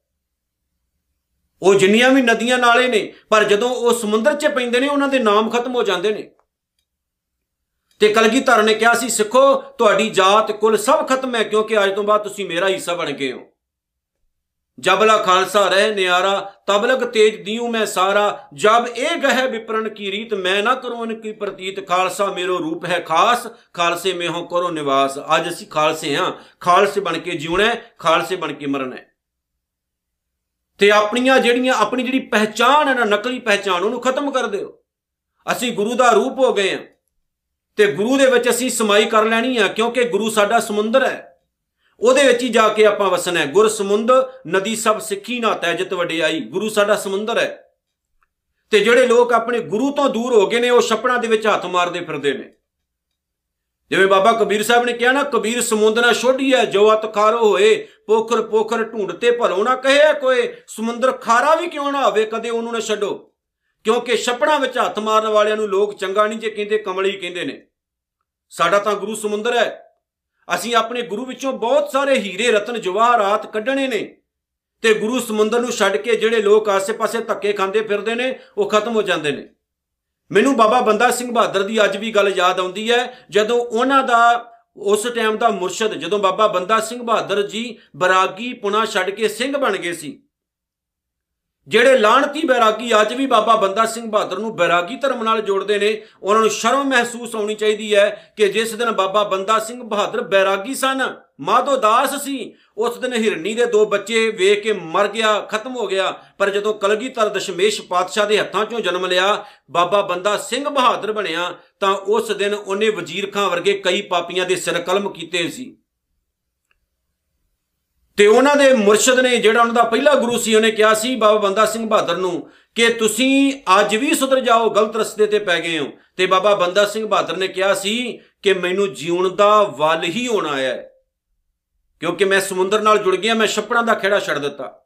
ਉਹ ਜਿੰਨੀਆਂ ਵੀ ਨਦੀਆਂ ਨਾਲੇ ਨੇ, ਪਰ ਜਦੋਂ ਉਹ ਸਮੁੰਦਰ 'ਚ ਪੈਂਦੇ ਨੇ, ਉਹਨਾਂ ਦੇ ਨਾਮ ਖਤਮ ਹੋ ਜਾਂਦੇ ਨੇ। ਤੇ ਕਲਗੀਧਰ ਨੇ ਕਿਹਾ ਸੀ, ਸਿੱਖੋ, ਤੁਹਾਡੀ ਜਾਤ, ਕੁਲ ਸਭ ਖਤਮ ਹੈ, ਕਿਉਂਕਿ ਅੱਜ ਤੋਂ ਬਾਅਦ ਤੁਸੀਂ ਮੇਰਾ ਹਿੱਸਾ ਬਣ ਗਏ ਹੋ। ਜਬਲਾ ਖਾਲਸਾ ਰਹਿ ਨਿਆਰਾ, ਤਬ ਲਗ ਤੇਜ ਦਿਉ ਮੈਂ ਸਾਰਾ। ਜਬ ਇਹ ਗਹਿ ਵਿਪਰਨ ਕੀ ਰੀਤ, ਮੈਂ ਨਾ ਕਰੂੰ ਇਨ ਕੀ ਪ੍ਰਤੀਤ। ਖਾਲਸਾ ਮੇਰੋ ਰੂਪ ਹੈ ਖਾਸ, ਖਾਲਸੇ ਮੇ ਹੋ ਕਰੋ ਨਿਵਾਸ। ਅੱਜ ਅਸੀਂ ਖਾਲਸੇ ਹਾਂ ਖਾਲਸੇ ਬਣ ਕੇ ਜਿਉਣਾ ਖਾਲਸੇ ਬਣ ਕੇ ਮਰਨਾ ਤੇ ਆਪਣੀਆਂ ਜਿਹੜੀਆਂ, ਆਪਣੀ ਜਿਹੜੀ ਪਹਿਚਾਨ ਹੈ ਨਾ, ਨਕਲੀ ਪਹਿਚਾਨ ਉਹਨੂੰ ਖਤਮ ਕਰ ਦਿਓ। ਅਸੀਂ ਗੁਰੂ ਦਾ ਰੂਪ ਹੋ ਗਏ ਹਾਂ ਤੇ ਗੁਰੂ ਦੇ ਵਿੱਚ ਅਸੀਂ ਸਮਾਈ ਕਰ ਲੈਣੀ ਆ, ਕਿਉਂਕਿ ਗੁਰੂ ਸਾਡਾ ਸਮੁੰਦਰ ਹੈ। ਉਹਦੇ ਵਿੱਚ ਹੀ ਜਾ ਕੇ ਆਪਾਂ ਵਸਣਾ ਹੈ। ਗੁਰ ਸਮੁੰਦ, ਨਦੀ ਸਭ ਸਿੱਖੀ ਨਾ ਤੈਜਤ ਵਡਿਆਈ। ਗੁਰੂ ਸਾਡਾ ਸਮੁੰਦਰ ਹੈ। ਤੇ ਜਿਹੜੇ ਲੋਕ ਆਪਣੇ ਗੁਰੂ ਤੋਂ ਦੂਰ ਹੋ ਗਏ ਨੇ, ਉਹ ਛਪੜਾਂ ਦੇ ਵਿੱਚ ਹੱਥ ਮਾਰਦੇ ਫਿਰਦੇ ਨੇ। ਜਿਵੇਂ ਬਾਬਾ ਕਬੀਰ ਸਾਹਿਬ ਨੇ ਕਿਹਾ ਨਾ, ਕਬੀਰ ਸਮੁੰਦ ਨਾ ਛੋਡੀ ਹੈ ਜੋ ਅਤ ਖਾਰੋ ਹੋਏ, ਪੋਖਰ ਪੋਖਰ ਢੂੰਡਤੇ ਭਲੋ ਨਾ ਕਹੇ ਕੋਈ, ਸਮੁੰਦਰ ਖਾਰਾ ਵੀ ਕਿਉਂ ਨਾ ਹੋਵੇ, ਕਦੇ ਉਹਨੂੰ ਨਾ ਛੱਡੋ। ਕਿਉਂਕਿ ਛਪੜਾਂ ਵਿੱਚ ਹੱਥ ਮਾਰਨ ਵਾਲਿਆਂ ਨੂੰ ਲੋਕ ਚੰਗਾ ਨਹੀਂ ਜੇ ਕਹਿੰਦੇ, ਕਮਲੀ ਕਹਿੰਦੇ ਨੇ। ਸਾਡਾ ਤਾਂ ਗੁਰੂ ਸਮੁੰਦਰ ਹੈ ਅਸੀਂ ਆਪਣੇ ਗੁਰੂ ਵਿੱਚੋਂ ਬਹੁਤ ਸਾਰੇ ਹੀਰੇ, ਰਤਨ ਜਵਾਹਰਾਤ ਕੱਢਣੇ ਨੇ। ਤੇ ਗੁਰੂ ਸਮੁੰਦਰ ਨੂੰ ਛੱਡ ਕੇ ਜਿਹੜੇ ਲੋਕ ਆਸੇ-ਪਾਸੇ ਧੱਕੇ ਖਾਂਦੇ ਫਿਰਦੇ ਨੇ, ਉਹ ਖਤਮ ਹੋ ਜਾਂਦੇ ਨੇ। ਮੈਨੂੰ ਬਾਬਾ ਬੰਦਾ ਸਿੰਘ ਬਹਾਦਰ ਦੀ ਅੱਜ ਵੀ ਗੱਲ ਯਾਦ ਆਉਂਦੀ ਹੈ, ਜਦੋਂ ਉਹਨਾਂ ਦਾ, ਉਸ ਟਾਈਮ ਦਾ ਮੁਰਸ਼ਦ, ਜਦੋਂ ਬਾਬਾ ਬੰਦਾ ਸਿੰਘ ਬਹਾਦਰ ਜੀ ਬਰਾਗੀ ਪੁਣਾ ਛੱਡ ਕੇ ਸਿੰਘ ਬਣ ਗਏ ਸੀ। ਜਿਹੜੇ ਲਾਣਤੀ ਬੈਰਾਗੀ, ਅੱਜ ਵੀ ਬਾਬਾ ਬੰਦਾ ਸਿੰਘ ਬਹਾਦਰ ਨੂੰ ਬੈਰਾਗੀ ਧਰਮ ਨਾਲ ਜੋੜਦੇ ਨੇ, ਉਹਨਾਂ ਨੂੰ ਸ਼ਰਮ ਮਹਿਸੂਸ ਹੋਣੀ ਚਾਹੀਦੀ ਹੈ ਕਿ ਜਿਸ ਦਿਨ ਬਾਬਾ ਬੰਦਾ ਸਿੰਘ ਬਹਾਦਰ ਬੈਰਾਗੀ ਸਨ, ਮਾਧੋ ਦਾਸ ਸੀ, ਉਸ ਦਿਨ ਹਿਰਨੀ ਦੇ ਦੋ ਬੱਚੇ ਵੇਖ ਕੇ ਮਰ ਗਿਆ, ਖਤਮ ਹੋ ਗਿਆ। ਪਰ ਜਦੋਂ ਕਲਗੀਧਰ ਦਸ਼ਮੇਸ਼ ਪਾਤਸ਼ਾਹ ਦੇ ਹੱਥਾਂ 'ਚੋਂ ਜਨਮ ਲਿਆ, ਬਾਬਾ ਬੰਦਾ ਸਿੰਘ ਬਹਾਦਰ ਬਣਿਆ, ਤਾਂ ਉਸ ਦਿਨ ਉਹਨੇ ਵਜ਼ੀਰ ਖਾਂ ਵਰਗੇ ਕਈ ਪਾਪੀਆਂ ਦੇ ਸਿਰ ਕਲਮ ਕੀਤੇ ਸੀ। ਤੇ ਉਹਨਾਂ ਦੇ ਮੁਰਸ਼ਿਦ ਨੇ ਜਿਹੜਾ ਉਹਨਾਂ ਦਾ ਪਹਿਲਾ ਗੁਰੂ ਸੀ, ਉਹਨੇ ਕਿਹਾ ਸੀ, ਬਾਬਾ ਬੰਦਾ ਸਿੰਘ ਬਹਾਦਰ ਨੂੰ ਕਿ ਤੁਸੀਂ ਅੱਜ ਵੀ ਸੁਧਰ ਜਾਓ, ਗਲਤ ਰਸਤੇ ਤੇ ਪੈ ਗਏ ਹੋ। ਤੇ ਬਾਬਾ ਬੰਦਾ ਸਿੰਘ ਬਹਾਦਰ ਨੇ ਕਿਹਾ ਸੀ ਕਿ ਮੈਨੂੰ ਜੀਉਣ ਦਾ ਵੱਲ ਹੀ ਹੋਣਾ ਹੈ। ਕਿਉਂਕਿ ਮੈਂ ਸਮੁੰਦਰ ਨਾਲ ਜੁੜ ਗਿਆ, ਮੈਂ ਛੱਪੜਾਂ ਦਾ ਖੇੜਾ ਛੱਡ ਦਿੱਤਾ।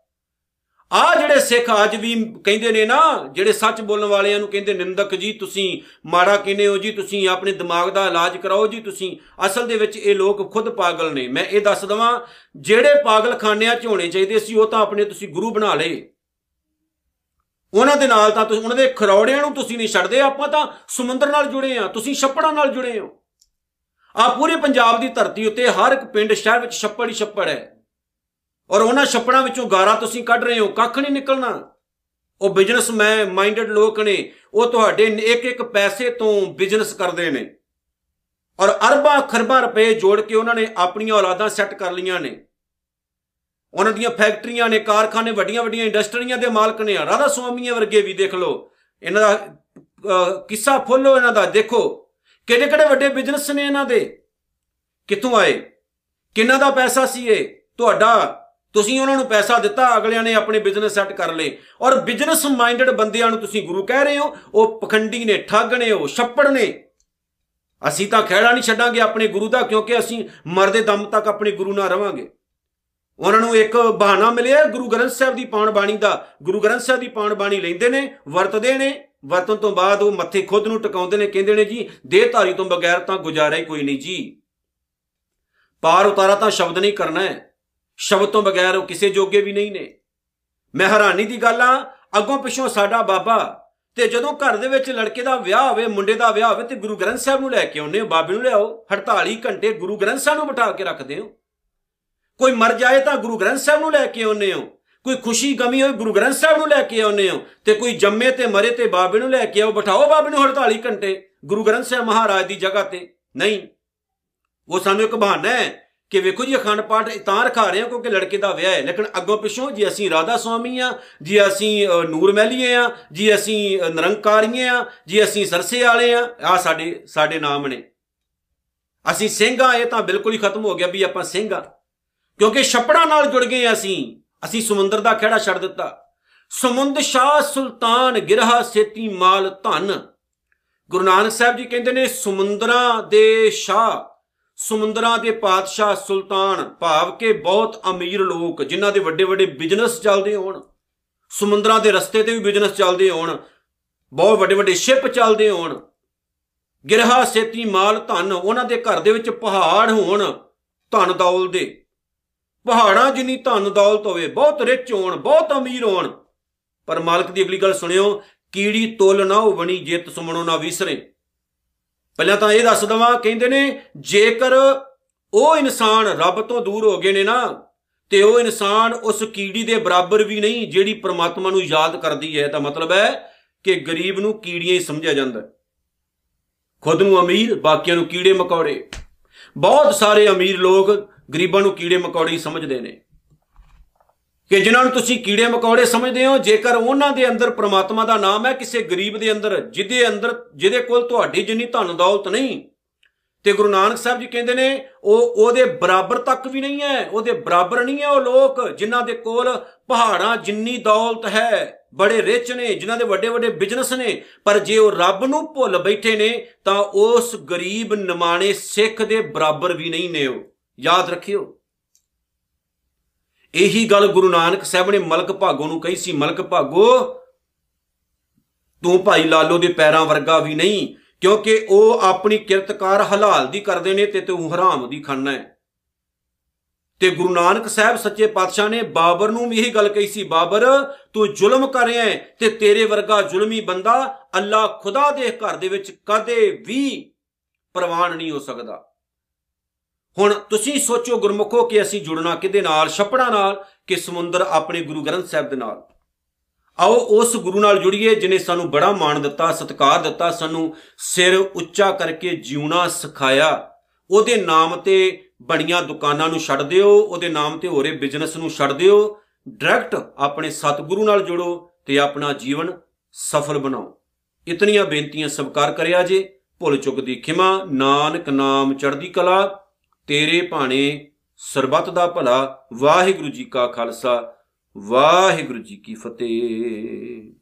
ਆ ਜਿਹੜੇ ਸਿੱਖ ਅੱਜ ਵੀ ਕਹਿੰਦੇ ਨੇ ਨਾ, ਜਿਹੜੇ ਸੱਚ ਬੋਲਣ ਵਾਲਿਆਂ ਨੂੰ ਕਹਿੰਦੇ, ਨਿੰਦਕ ਜੀ, ਤੁਸੀਂ ਮਾੜਾ ਕਹਿੰਦੇ ਹੋ ਜੀ, ਤੁਸੀਂ ਆਪਣੇ ਦਿਮਾਗ ਦਾ ਇਲਾਜ ਕਰਾਓ ਜੀ, ਤੁਸੀਂ ਅਸਲ ਦੇ ਵਿੱਚ ਇਹ ਲੋਕ ਖੁਦ ਪਾਗਲ ਨੇ। ਮੈਂ ਇਹ ਦੱਸ ਦਵਾਂ, ਜਿਹੜੇ ਪਾਗਲਖਾਨਿਆਂ 'ਚ ਹੋਣੇ ਚਾਹੀਦੇ ਸੀ, ਉਹ ਤਾਂ ਆਪਣੇ ਤੁਸੀਂ ਗੁਰੂ ਬਣਾ ਲਏ। ਉਹਨਾਂ ਦੇ ਨਾਲ ਤਾਂ ਤੁਸੀਂ, ਉਹਨਾਂ ਦੇ ਖਰੌੜਿਆਂ ਨੂੰ ਤੁਸੀਂ ਨਹੀਂ ਛੱਡਦੇ, ਆਪਾਂ ਤਾਂ ਸਮੁੰਦਰ ਨਾਲ ਜੁੜੇ ਆ ਤੁਸੀਂ ਛੱਪੜਾਂ ਨਾਲ ਜੁੜੇ ਹੋ। ਆ ਪੂਰੇ ਪੰਜਾਬ ਦੀ ਧਰਤੀ ਉੱਤੇ ਹਰ ਇੱਕ ਪਿੰਡ ਸ਼ਹਿਰ ਵਿੱਚ ਛੱਪੜ ਹੀ ਛੱਪੜ ਹੈ। ਔਰ ਉਹਨਾਂ ਛੱਪੜਾਂ ਵਿੱਚੋਂ ਗਾਰਾ ਤੁਸੀਂ ਕੱਢ ਰਹੇ ਹੋ, ਕੱਖ ਨਹੀਂ ਨਿਕਲਣਾ। ਉਹ ਬਿਜ਼ਨਸਮੈਨ ਮਾਈਂਡਡ ਲੋਕ ਨੇ, ਉਹ ਤੁਹਾਡੇ ਇੱਕ ਇੱਕ ਪੈਸੇ ਤੋਂ ਬਿਜ਼ਨਸ ਕਰਦੇ ਨੇ। ਔਰ ਅਰਬਾਂ ਖਰਬਾਂ ਰੁਪਏ ਜੋੜ ਕੇ ਉਹਨਾਂ ਨੇ ਆਪਣੀਆਂ ਔਲਾਦਾਂ ਸੈੱਟ ਕਰ ਲਈਆਂ ਨੇ। ਉਹਨਾਂ ਦੀਆਂ ਫੈਕਟਰੀਆਂ ਨੇ, ਕਾਰਖਾਨੇ, ਵੱਡੀਆਂ ਵੱਡੀਆਂ ਇੰਡਸਟਰੀਆਂ ਦੇ ਮਾਲਕ ਨੇ। ਰਾਧਾ ਸੁਆਮੀਆਂ ਵਰਗੇ ਵੀ ਦੇਖ ਲਓ। ਇਹਨਾਂ ਦਾ ਕਿੱਸਾ ਫੁੱਲੋ ਇਹਨਾਂ ਦਾ, ਦੇਖੋ। ਕਿਹੜੇ ਕਿਹੜੇ ਵੱਡੇ ਬਿਜ਼ਨਸ ਨੇ ਇਹਨਾਂ ਦੇ? ਕਿੱਥੋਂ ਆਏ? ਕਿੰਨਾ ਦਾ ਪੈਸਾ ਸੀ ਇਹ? ਤੁਹਾਡਾ ਤੁਸੀਂ ਉਹਨਾਂ ਨੂੰ ਪੈਸਾ ਦਿੱਤਾ, ਅਗਲਿਆਂ ਨੇ ਆਪਣੇ ਬਿਜ਼ਨਸ ਸੈੱਟ ਕਰ ਲਏ। ਔਰ ਬਿਜ਼ਨਸ ਮਾਈਂਡਡ ਬੰਦਿਆਂ ਨੂੰ ਤੁਸੀਂ ਗੁਰੂ ਕਹਿ ਰਹੇ ਹੋ, ਉਹ ਪਖੰਡੀ ਨੇ, ਠੱਗ ਨੇ, ਉਹ ਛੱਪੜ ਨੇ। ਅਸੀਂ ਤਾਂ ਖਹਿੜਾ ਨਹੀਂ ਛੱਡਾਂਗੇ ਆਪਣੇ ਗੁਰੂ ਦਾ, ਕਿਉਂਕਿ ਅਸੀਂ ਮਰਦੇ ਦਮ ਤੱਕ ਆਪਣੇ ਗੁਰੂ ਨਾਲ ਰਵਾਂਗੇ। ਉਹਨਾਂ ਨੂੰ ਇੱਕ ਬਹਾਨਾ ਮਿਲਿਆ, ਗੁਰੂ ਗ੍ਰੰਥ ਸਾਹਿਬ ਦੀ ਪਾਣ ਬਾਣੀ ਦਾ। ਗੁਰੂ ਗ੍ਰੰਥ ਸਾਹਿਬ ਦੀ ਪਾਣ ਬਾਣੀ ਲੈਂਦੇ ਨੇ, ਵਰਤਦੇ ਨੇ। ਵਰਤਨ ਤੋਂ ਬਾਅਦ ਉਹ ਮੱਥੇ ਖੁਦ ਨੂੰ ਟਿਕਾਉਂਦੇ ਨੇ, ਕਹਿੰਦੇ ਨੇ ਜੀ ਦੇਹ ਧਾਰੀ ਤੋਂ ਬਗੈਰ ਤਾਂ ਗੁਜ਼ਾਰਾ ਹੀ ਕੋਈ ਨਹੀਂ ਜੀ। ਪਾਰ ਉਤਾਰਾ ਤਾਂ ਸ਼ਬਦ ਨਹੀਂ ਕਰਨਾ ਹੈ। ਸ਼ਬਦ ਤੋਂ ਬਗੈਰ ਉਹ ਕਿਸੇ ਜੋਗੇ ਵੀ ਨਹੀਂ ਨੇ। ਮੈਂ ਹੈਰਾਨੀ ਦੀ ਗੱਲ ਆ, ਅੱਗੋਂ ਪਿੱਛੋਂ ਸਾਡਾ ਬਾਬਾ, ਤੇ ਜਦੋਂ ਘਰ ਦੇ ਵਿੱਚ ਲੜਕੇ ਦਾ ਵਿਆਹ ਹੋਵੇ, ਮੁੰਡੇ ਦਾ ਵਿਆਹ ਹੋਵੇ, ਤੇ ਗੁਰੂ ਗ੍ਰੰਥ ਸਾਹਿਬ ਨੂੰ ਲੈ ਕੇ ਆਉਂਦੇ ਹੋ, ਬਾਬੇ ਨੂੰ ਲਿਆਓ 48 ਘੰਟੇ ਗੁਰੂ ਗ੍ਰੰਥ ਸਾਹਿਬ ਨੂੰ ਬਿਠਾ ਕੇ ਰੱਖਦੇ ਹੋ। ਕੋਈ ਮਰ ਜਾਏ ਤਾਂ ਗੁਰੂ ਗ੍ਰੰਥ ਸਾਹਿਬ ਨੂੰ ਲੈ ਕੇ ਆਉਂਦੇ ਹੋ। ਕੋਈ ਖੁਸ਼ੀ ਗਮੀ ਹੋਏ ਗੁਰੂ ਗ੍ਰੰਥ ਸਾਹਿਬ ਨੂੰ ਲੈ ਕੇ ਆਉਂਦੇ ਹੋ। ਤੇ ਕੋਈ ਜੰਮੇ ਤੇ ਮਰੇ ਤੇ ਬਾਬੇ ਨੂੰ ਲੈ ਕੇ ਆਓ, ਬਿਠਾਓ ਬਾਬੇ ਨੂੰ 48 ਘੰਟੇ ਗੁਰੂ ਗ੍ਰੰਥ ਸਾਹਿਬ ਮਹਾਰਾਜ ਦੀ ਜਗ੍ਹਾ ਤੇ। ਨਹੀਂ। ਉਹ ਸਾਨੂੰ ਇੱਕ ਬਹਾਨਾ ਹੈ ਕਿ ਵੇਖੋ ਜੀ, ਅਖੰਡ ਪਾਠ ਤਾਂ ਰਖਾ ਰਹੇ ਹਾਂ ਕਿਉਂਕਿ ਲੜਕੇ ਦਾ ਵਿਆਹ ਹੈ। ਲੇਕਿਨ ਅੱਗੋਂ ਪਿੱਛੋਂ ਜੀ ਅਸੀਂ ਰਾਧਾ ਸੁਆਮੀ ਆ ਜੀ ਅਸੀਂ ਨੂਰ ਮਹਿਲੀਏ ਆ ਜੀ ਅਸੀਂ ਨਿਰੰਕਾਰੀਏ ਆ ਜੀ ਅਸੀਂ ਸਰਸੇ ਵਾਲੇ ਆ ਆ ਸਾਡੇ ਸਾਡੇ ਨਾਮ ਨੇ। ਅਸੀਂ ਸਿੰਘ ਆ ਇਹ ਤਾਂ ਬਿਲਕੁਲ ਹੀ ਖਤਮ ਹੋ ਗਿਆ ਵੀ ਆਪਾਂ ਸਿੰਘ ਆ ਕਿਉਂਕਿ ਛੱਪੜਾਂ ਨਾਲ ਜੁੜ ਗਏ ਅਸੀਂ। ਅਸੀਂ ਸਮੁੰਦਰ ਦਾ ਖੇੜਾ ਛੱਡ ਦਿੱਤਾ। ਸਮੁੰਦ ਸ਼ਾਹ ਸੁਲਤਾਨ ਗਿਰਹਾ ਸੇਤੀ ਮਾਲ ਧਨ। ਗੁਰੂ ਨਾਨਕ ਸਾਹਿਬ ਜੀ ਕਹਿੰਦੇ ਨੇ, ਸਮੁੰਦਰਾਂ ਦੇ ਸ਼ਾਹ ਸਮੁੰਦਰਾਂ ਦੇ ਪਾਤਸ਼ਾਹ ਸੁਲਤਾਨ ਭਾਵ ਕੇ ਬਹੁਤ ਅਮੀਰ ਲੋਕ, ਜਿਨ੍ਹਾਂ ਦੇ ਵੱਡੇ ਵੱਡੇ ਬਿਜ਼ਨਸ ਚੱਲਦੇ ਹੋਣ, ਸਮੁੰਦਰਾਂ ਦੇ ਰਸਤੇ ਤੇ ਵੀ ਬਿਜ਼ਨਸ ਚੱਲਦੇ ਹੋਣ, ਬਹੁਤ ਵੱਡੇ ਵੱਡੇ ਸ਼ਿਪ ਚੱਲਦੇ ਹੋਣ, ਗਿਰਹਾ, ਸੇਤੀ, ਮਾਲ, ਧਨ, ਉਹਨਾਂ ਦੇ ਘਰ ਦੇ ਵਿੱਚ ਪਹਾੜ ਹੋਣ ਧਨ ਦੌਲ ਦੇ। ਪਹਾੜਾਂ ਜਿੰਨੀ ਧਨ ਦੌਲਤ ਹੋਵੇ, ਬਹੁਤ ਰਿਚ ਹੋਣ, ਬਹੁਤ ਅਮੀਰ ਹੋਣ। ਪਰ ਮਾਲਕ ਦੀ ਅਗਲੀ ਗੱਲ ਸੁਣਿਓ, ਕੀੜੀ, ਤੁਲ ਨਾ ਹੋਵਣੀ ਜਿੱਤ ਸੁਮਣੋ ਨਾ ਵਿਸਰੇ। ਪਹਿਲਾਂ ਤਾਂ ਇਹ ਦੱਸ ਦਵਾਂ, ਕਹਿੰਦੇ ਨੇ, ਜੇਕਰ ਉਹ ਇਨਸਾਨ ਰੱਬ ਤੋਂ ਦੂਰ ਹੋ ਗਏ ਨੇ ਨਾ, ਤੇ ਉਹ ਇਨਸਾਨ ਉਸ ਕੀੜੀ ਦੇ ਬਰਾਬਰ ਵੀ ਨਹੀਂ, ਜਿਹੜੀ ਪ੍ਰਮਾਤਮਾ ਨੂੰ ਯਾਦ ਕਰਦੀ ਹੈ, ਤਾਂ ਮਤਲਬ ਹੈ ਕਿ ਗਰੀਬ ਨੂੰ ਕੀੜੀਆਂ ਹੀ ਸਮਝਿਆ ਜਾਂਦਾ ਖੁਦ ਨੂੰ ਅਮੀਰ, ਬਾਕੀਆਂ ਨੂੰ ਕੀੜੇ ਮਕੌੜੇ। ਬਹੁਤ ਸਾਰੇ ਅਮੀਰ ਲੋਕ ਗਰੀਬਾਂ ਨੂੰ ਕੀੜੇ ਮਕੌੜੇ ਸਮਝਦੇ ਨੇ। ਕਿ ਜਿਨ੍ਹਾਂ ਨੂੰ ਤੁਸੀਂ ਕੀੜੇ ਮਕੌੜੇ ਸਮਝਦੇ ਹੋ, ਜੇਕਰ ਉਹਨਾਂ ਦੇ ਅੰਦਰ ਪ੍ਰਮਾਤਮਾ ਦਾ ਨਾਮ ਹੈ, ਕਿਸੇ ਗਰੀਬ ਦੇ ਅੰਦਰ, ਜਿਹਦੇ ਅੰਦਰ, ਜਿਹਦੇ ਕੋਲ ਤੁਹਾਡੀ ਜਿੰਨੀ ਧਨ ਦੌਲਤ ਨਹੀਂ, ਤੇ ਗੁਰੂ ਨਾਨਕ ਸਾਹਿਬ ਜੀ ਕਹਿੰਦੇ ਨੇ, ਉਹ, ਉਹਦੇ ਬਰਾਬਰ ਤੱਕ ਵੀ ਨਹੀਂ ਹੈ, ਉਹਦੇ ਬਰਾਬਰ ਨਹੀਂ ਹੈ ਉਹ ਲੋਕ, ਜਿਨ੍ਹਾਂ ਦੇ ਕੋਲ ਪਹਾੜਾਂ ਜਿੰਨੀ ਦੌਲਤ ਹੈ, ਬੜੇ ਰਿਚ ਨੇ, ਜਿਨ੍ਹਾਂ ਦੇ ਵੱਡੇ ਵੱਡੇ ਬਿਜ਼ਨਸ ਨੇ, ਪਰ ਜੇ ਉਹ ਰੱਬ ਨੂੰ ਭੁੱਲ ਬੈਠੇ ਨੇ, ਤਾਂ ਉਸ ਗਰੀਬ ਨਿਮਾਣੇ ਸਿੱਖ ਦੇ ਬਰਾਬਰ ਵੀ ਨਹੀਂ ਨੇ ਉਹ। ਯਾਦ ਰੱਖਿਓ। ਇਹੀ ਗੱਲ ਗੁਰੂ ਨਾਨਕ ਸਾਹਿਬ ਨੇ ਮਲਕ ਭਾਗੋ ਨੂੰ ਕਹੀ ਸੀ, ਮਲਕ ਭਾਗੋ, ਤੂੰ ਭਾਈ ਲਾਲੋ ਦੇ ਪੈਰਾਂ ਵਰਗਾ ਵੀ ਨਹੀਂ, ਕਿਉਂਕਿ ਉਹ ਆਪਣੀ ਕਿਰਤਕਾਰ ਹਲਾਲ ਦੀ ਕਰਦੇ ਨੇ ਤੇ ਤੂੰ ਹਰਾਮ ਦੀ ਖਾਣਾ ਹੈ। ਤੇ ਗੁਰੂ ਨਾਨਕ ਸਾਹਿਬ ਸੱਚੇ ਪਾਤਸ਼ਾਹ ਨੇ ਬਾਬਰ ਨੂੰ ਵੀ ਇਹੀ ਗੱਲ ਕਹੀ ਸੀ, ਬਾਬਰ, ਤੂੰ ਜ਼ੁਲਮ ਕਰ ਰਿਹਾ ਹੈ ਤੇ ਤੇਰੇ ਵਰਗਾ ਜ਼ੁਲਮੀ ਬੰਦਾ ਅੱਲਾ ਖੁਦਾ ਦੇ ਘਰ ਦੇ ਵਿੱਚ ਕਦੇ ਵੀ ਪ੍ਰਵਾਨ ਨਹੀਂ ਹੋ ਸਕਦਾ। ਹੁਣ ਤੁਸੀਂ ਸੋਚੋ ਗੁਰਮੁਖੋ ਕਿ ਅਸੀਂ ਜੁੜਨਾ ਕਿਹਦੇ ਨਾਲ? ਛਪੜਾ ਨਾਲ ਕਿ ਸਮੁੰਦਰ ਆਪਣੇ ਗੁਰੂ ਗ੍ਰੰਥ ਸਾਹਿਬ ਦੇ ਨਾਲ? ਆਓ ਉਸ ਗੁਰੂ ਨਾਲ ਜੁੜੀਏ ਜਿਨੇ ਸਾਨੂੰ ਬੜਾ ਮਾਣ ਦਿੱਤਾ, ਸਤਿਕਾਰ ਦਿੱਤਾ, ਸਾਨੂੰ ਸਿਰ ਉੱਚਾ ਕਰਕੇ ਜਿਉਣਾ ਸਿਖਾਇਆ। ਉਹਦੇ ਨਾਮ ਤੇ ਬਣੀਆਂ ਦੁਕਾਨਾਂ ਨੂੰ ਛੱਡ ਦਿਓ, ਉਹਦੇ ਨਾਮ ਤੇ ਹੋ ਰਹੇ ਬਿਜ਼ਨਸ ਨੂੰ ਛੱਡ ਦਿਓ। ਡਾਇਰੈਕਟ ਆਪਣੇ ਸਤਿਗੁਰੂ ਨਾਲ ਜੁੜੋ ਤੇ ਆਪਣਾ ਜੀਵਨ ਸਫਲ ਬਣਾਓ। ਇਤਨੀਆਂ ਬੇਨਤੀਆਂ ਸਵਕਾਰ ਕਰਿਆ ਜੇ। ਭੁੱਲ ਚੁੱਕ ਦੀ ਖਿਮਾ। ਨਾਨਕ ਨਾਮ ਚੜ੍ਹਦੀ ਕਲਾ। ਤੇਰੇ ਭਾਣੇ ਸਰਬੱਤ ਦਾ ਭਲਾ ਵਾਹਿਗੁਰੂ ਜੀ ਕਾ ਖਾਲਸਾ ਵਾਹਿਗੁਰੂ ਜੀ ਕੀ ਫਤਿਹ।